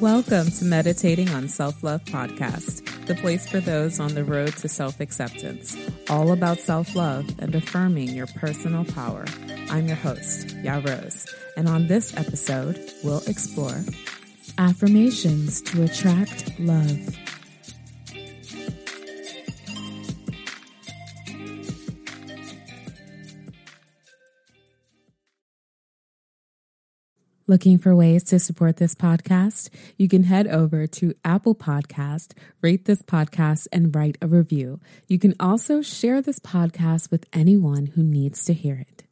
Welcome to Meditating on Self Love Podcast, the place for those on the road to self acceptance, all about self love and affirming your personal power. I'm your host, Ya Rose, and on this episode, we'll explore affirmations to attract love. Looking for ways to support this podcast? You can head over to Apple Podcast, rate this podcast, and write a review. You can also share this podcast with anyone who needs to hear it.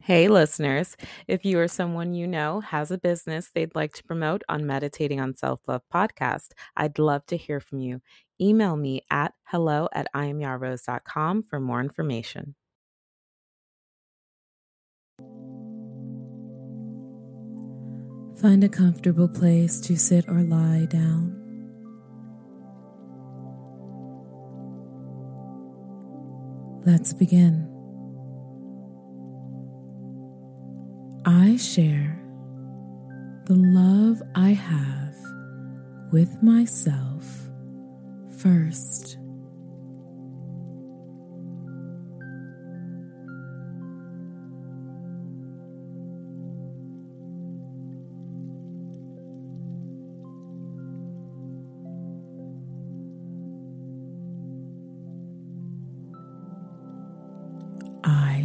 Hey, listeners. If you or someone you know has a business they'd like to promote on Meditating on Self Love podcast, I'd love to hear from you. Email me at hello at iamyarose.com for more information. Find a comfortable place to sit or lie down. Let's begin. I share the love I have with myself first.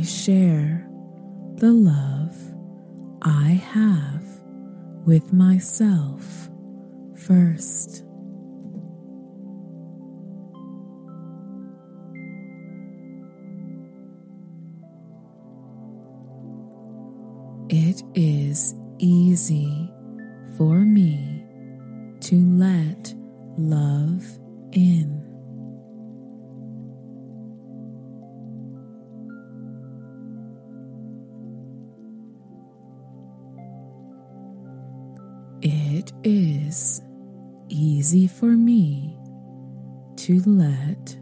Share the love I have with myself first. It is easy for me to let love in. Easy for me to let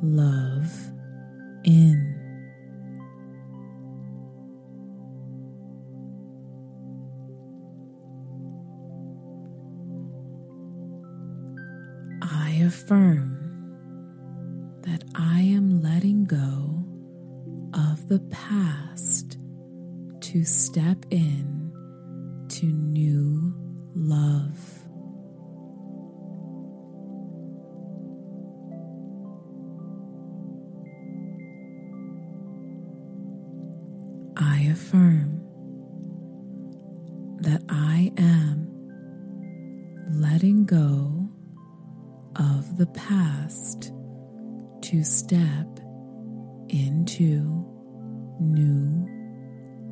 love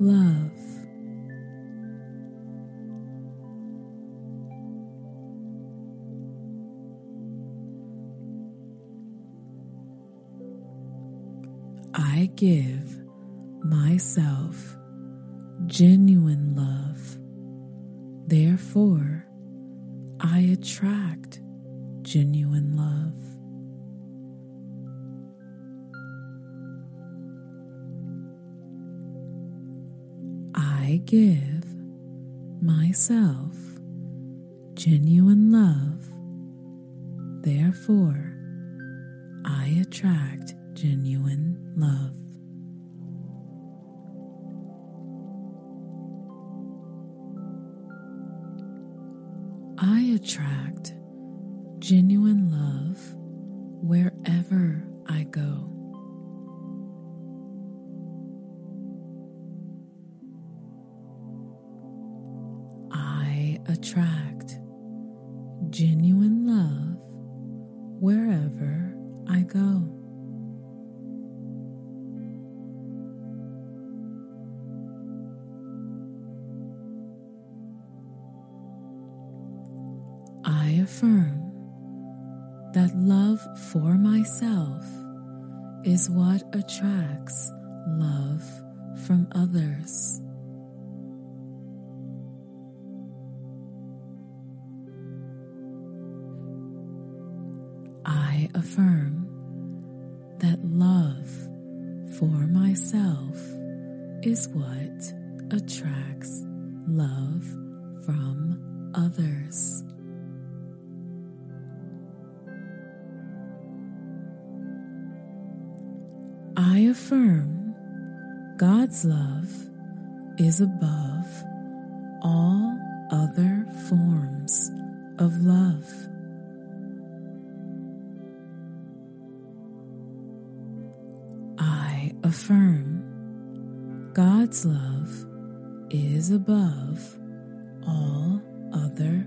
love. I give myself genuine love. Therefore, I attract genuine love. Give myself genuine love. I go. I affirm that love for myself is what attracts love from others. I affirm for myself is what attracts love from others. I affirm God's love is above Love is above all other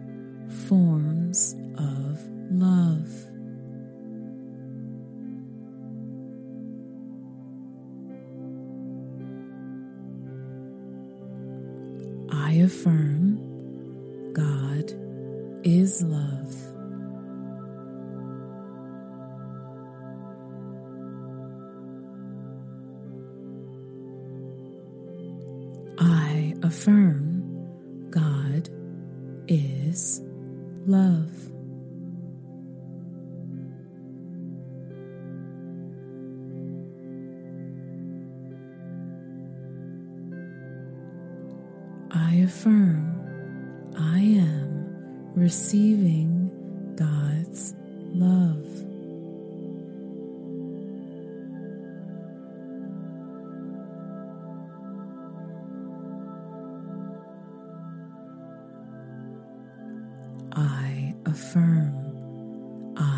forms of love. I affirm God is love. Affirm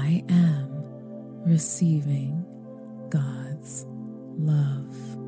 I am receiving God's love.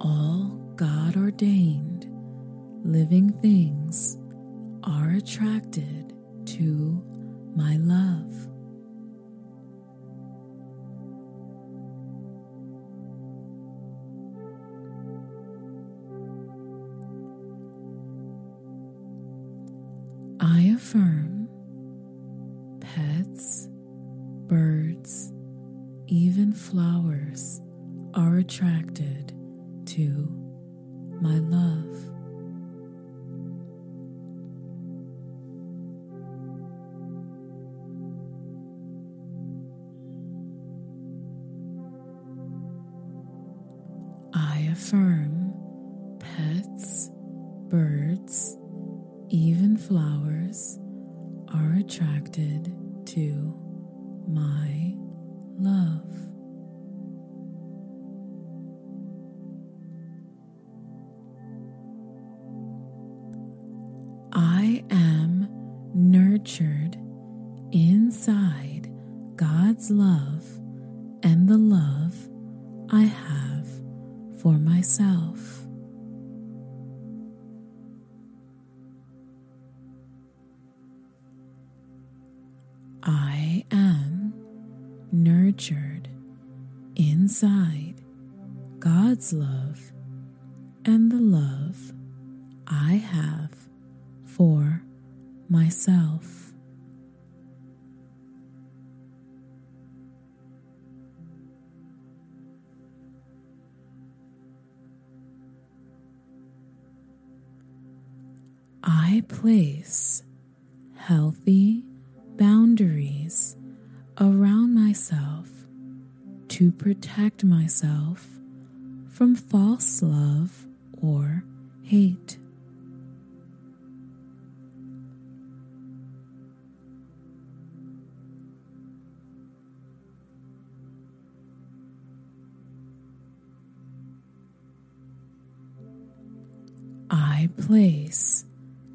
All God ordained living things are attracted to my love. I am nurtured inside God's love and the love I have for myself. I am nurtured inside God's love and the love I have for myself. I place healthy boundaries around myself to protect myself from false love or hate. Place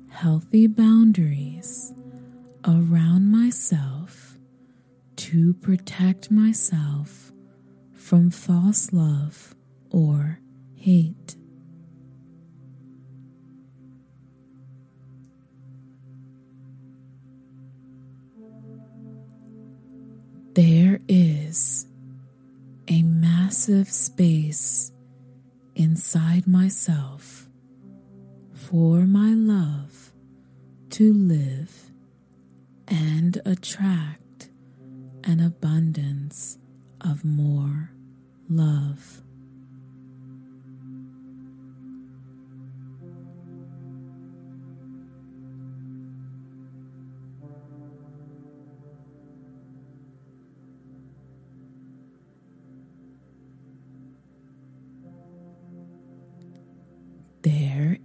healthy boundaries around myself to protect myself from false love or hate. There is a massive space inside myself for my love to live and attract an abundance of more love.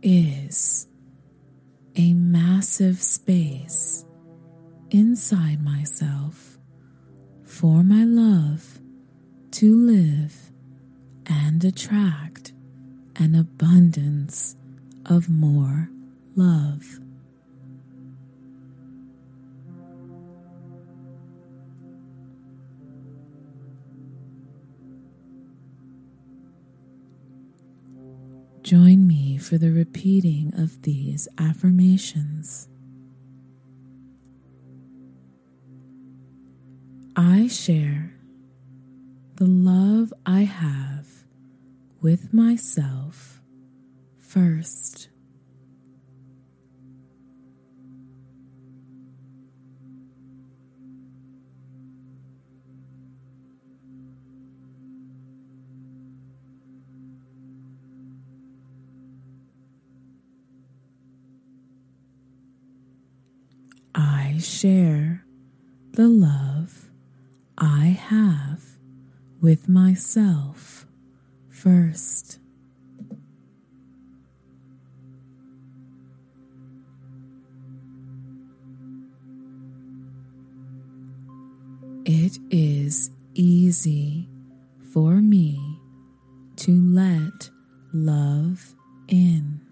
Is a massive space inside myself for my love to live and attract an abundance of more love. Join me for the repeating of these affirmations. I share the love I have with myself first. I share the love I have with myself first. It is easy for me to let love in.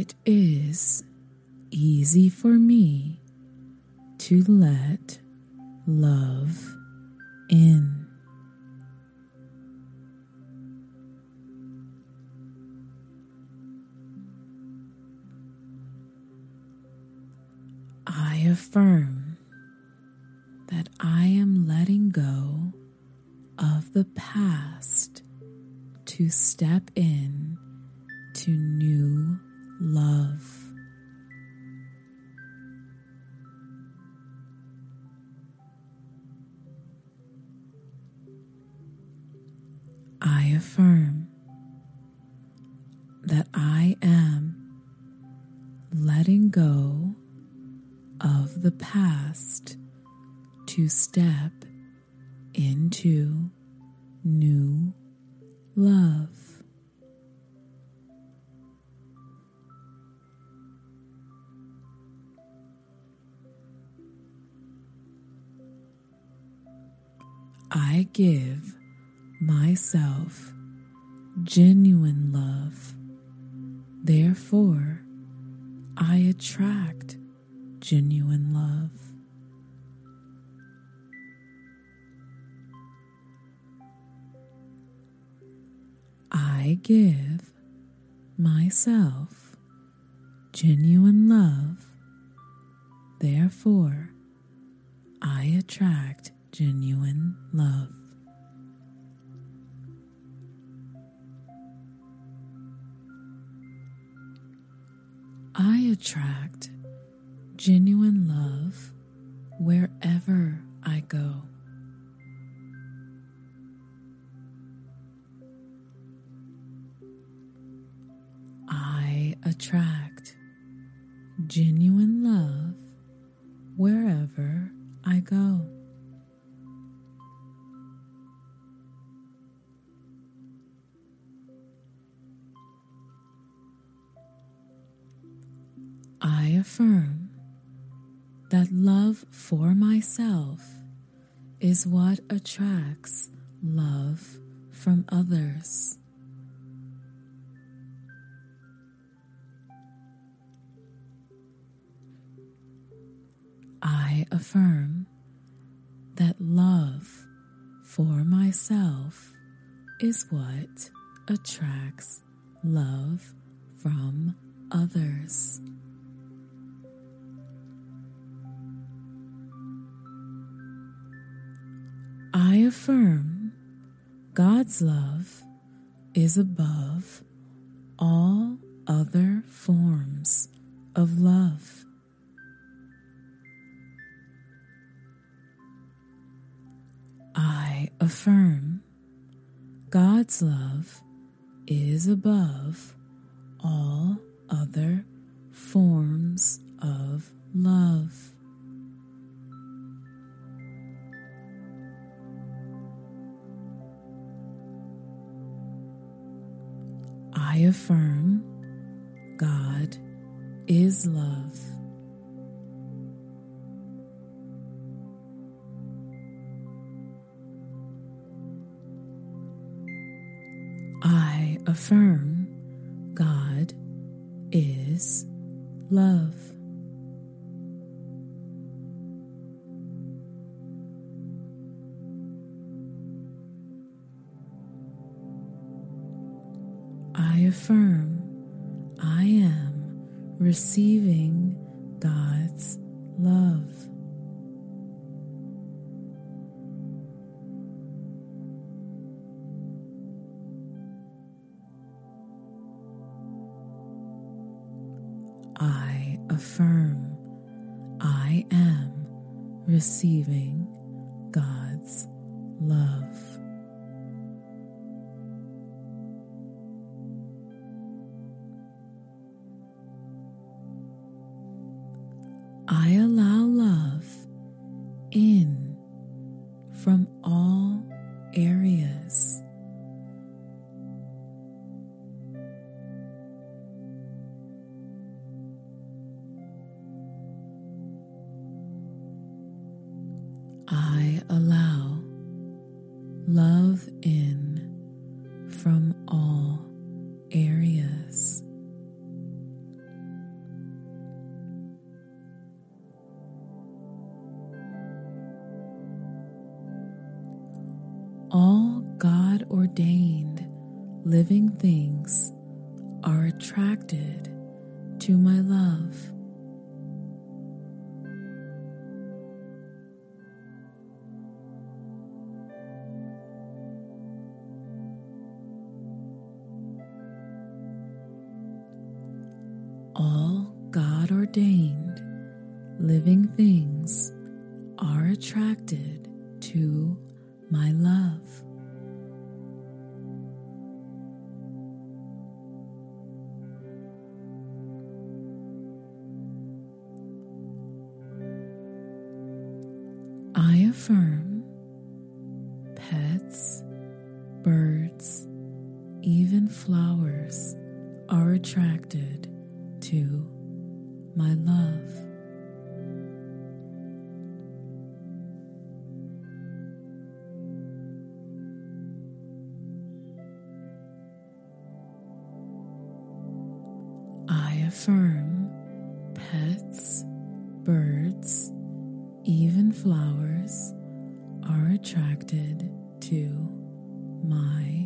It is easy for me to let love in. I affirm that I am letting go of the past to step in to new love. I affirm that I am letting go of the past to step I attract genuine love wherever I go. I attract genuine love wherever I go. Affirm that love for myself is what attracts love from others. I affirm that love for myself is what attracts love from others. I affirm God's love is above all other forms of love. I affirm God's love is above all other forms of love. I affirm God is love. I affirm God is love. Receiving God's love. I affirm I am receiving All God ordained living things are attracted to my love. All God ordained living things birds, even flowers are attracted to my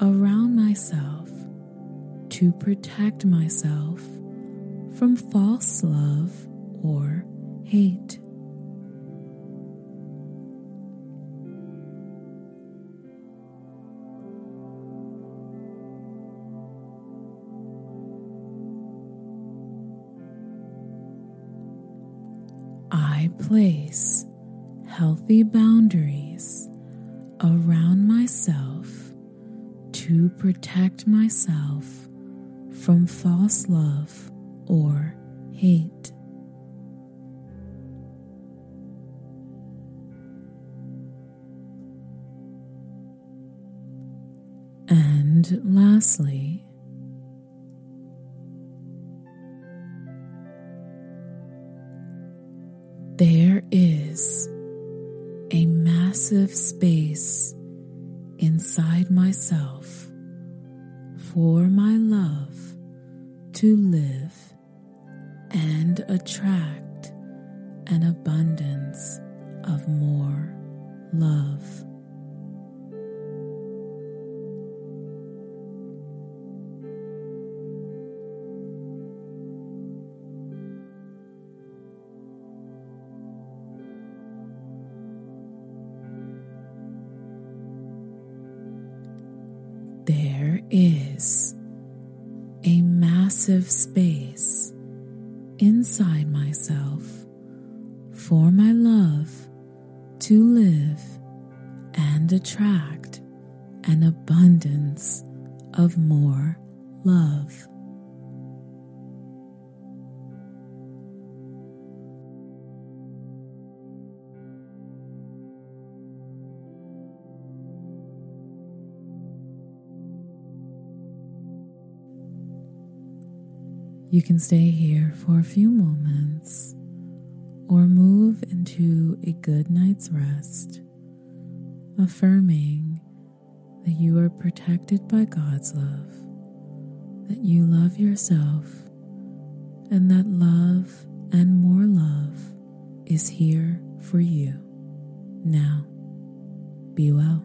around myself to protect myself from false love or hate. I place healthy boundaries around myself to protect myself from false love or hate. And lastly, there is a massive space inside myself for my love to live and attract an abundance of more love. Can stay here for a few moments or move into a good night's rest, affirming that you are protected by God's love, that you love yourself, and that love and more love is here for you. Now, be well.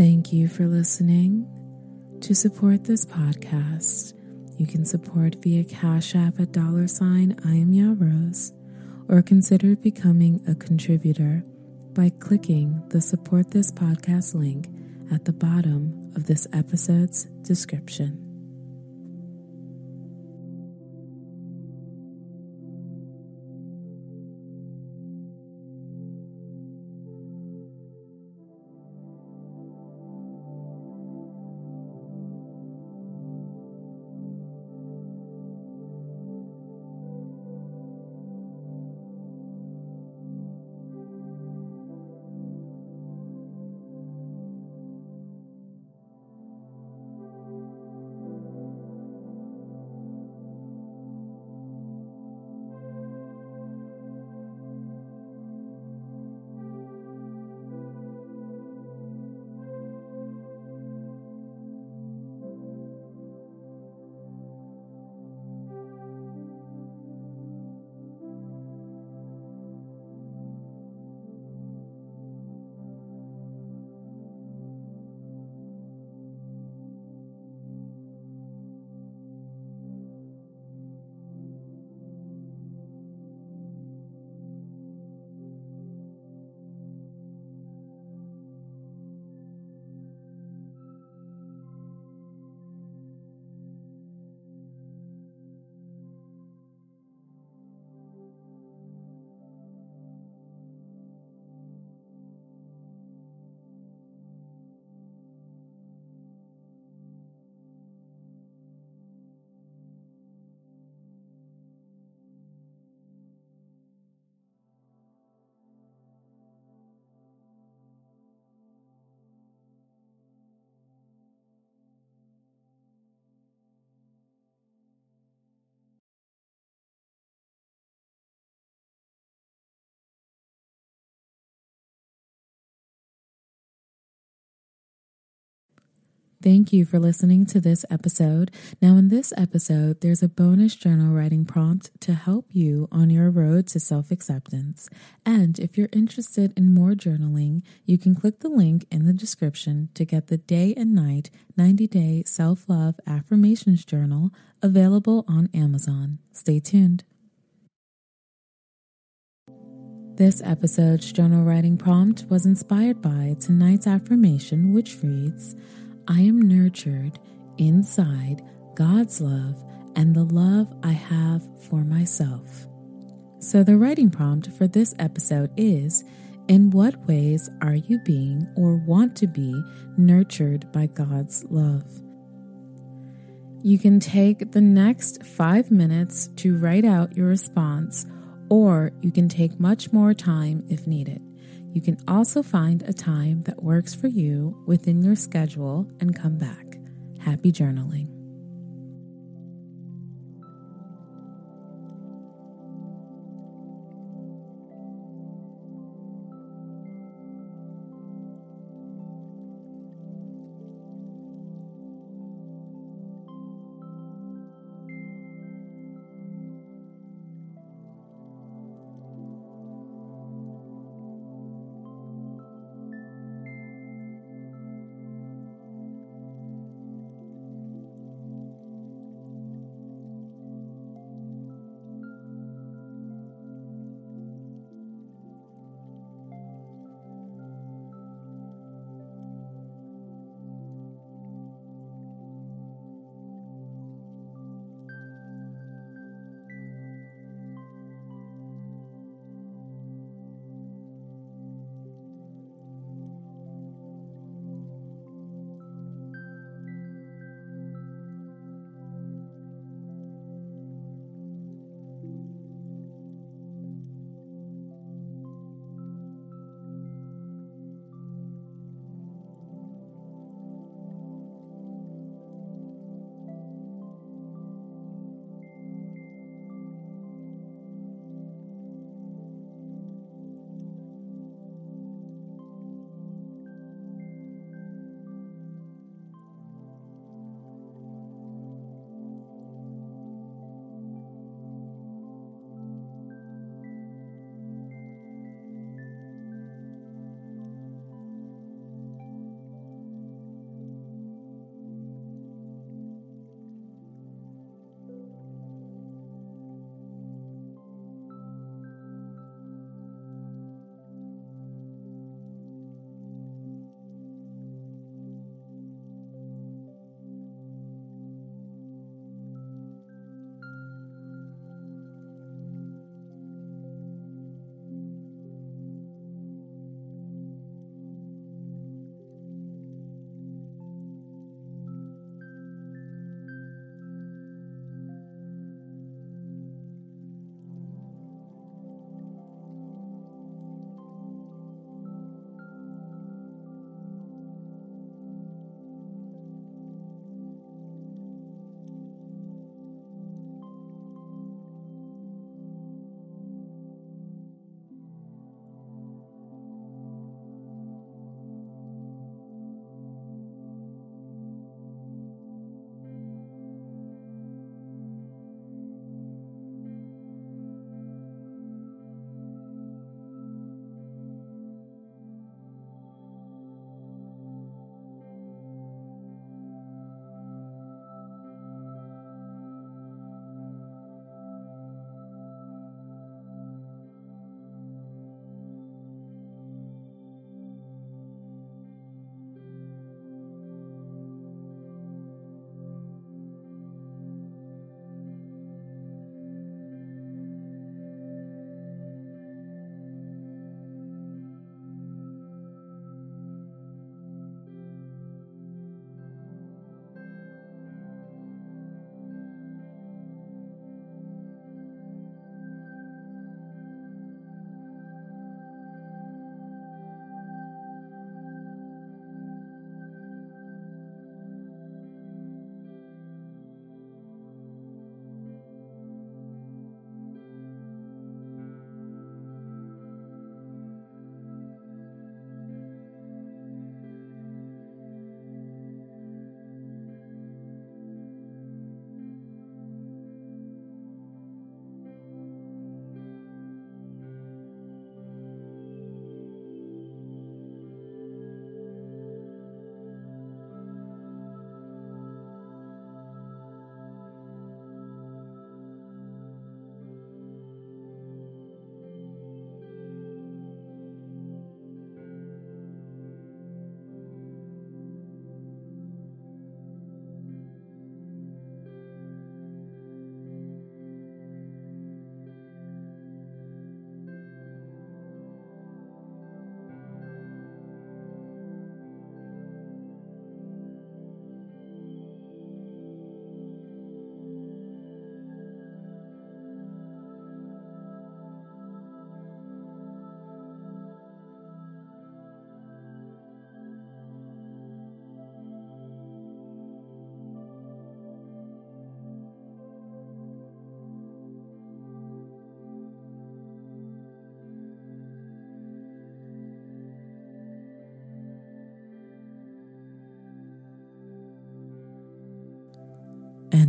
Thank you for listening. To support this podcast, you can support via Cash App at dollar sign I am Ya or consider becoming a contributor by clicking the support this podcast link at the bottom of this episode's description. Thank you for listening to this episode. Now, in this episode, there's a bonus journal writing prompt to help you on your road to self acceptance. And if you're interested in more journaling, you can click the link in the description to get the day and night 90 day self love affirmations journal available on Amazon. Stay tuned. This episode's journal writing prompt was inspired by tonight's affirmation, which reads, I am nurtured inside God's love and the love I have for myself. So, the writing prompt for this episode is In what ways are you being or want to be nurtured by God's love? You can take the next five minutes to write out your response, or you can take much more time if needed. You can also find a time that works for you within your schedule and come back. Happy journaling.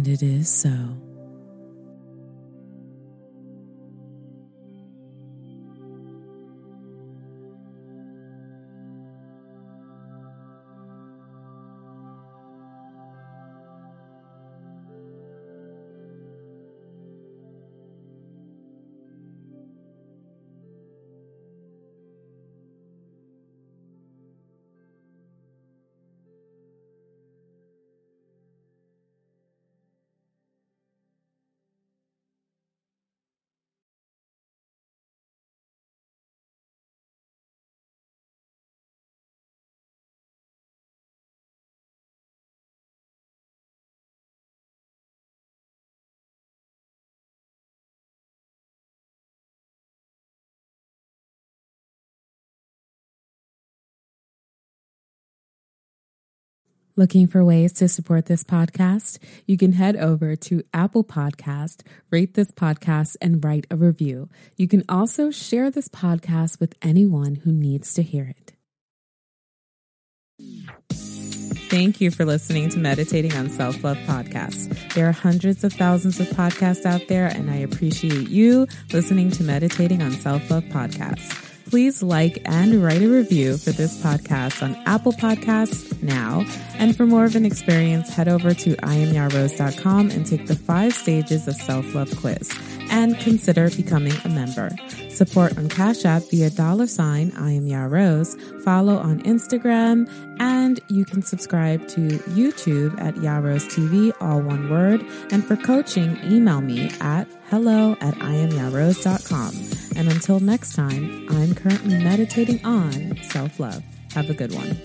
And it is so. Looking for ways to support this podcast? You can head over to Apple Podcast, rate this podcast, and write a review. You can also share this podcast with anyone who needs to hear it. Thank you for listening to Meditating on Self Love podcast. There are hundreds of thousands of podcasts out there, and I appreciate you listening to Meditating on Self Love podcast please like and write a review for this podcast on Apple Podcasts now. And for more of an experience, head over to iamyarose.com and take the five stages of self-love quiz and consider becoming a member. Support on Cash App via dollar sign I am Ya Rose. Follow on Instagram, and you can subscribe to YouTube at Ya Rose TV, all one word. And for coaching, email me at hello at iamyarose.com. And until next time, I'm currently meditating on self love. Have a good one.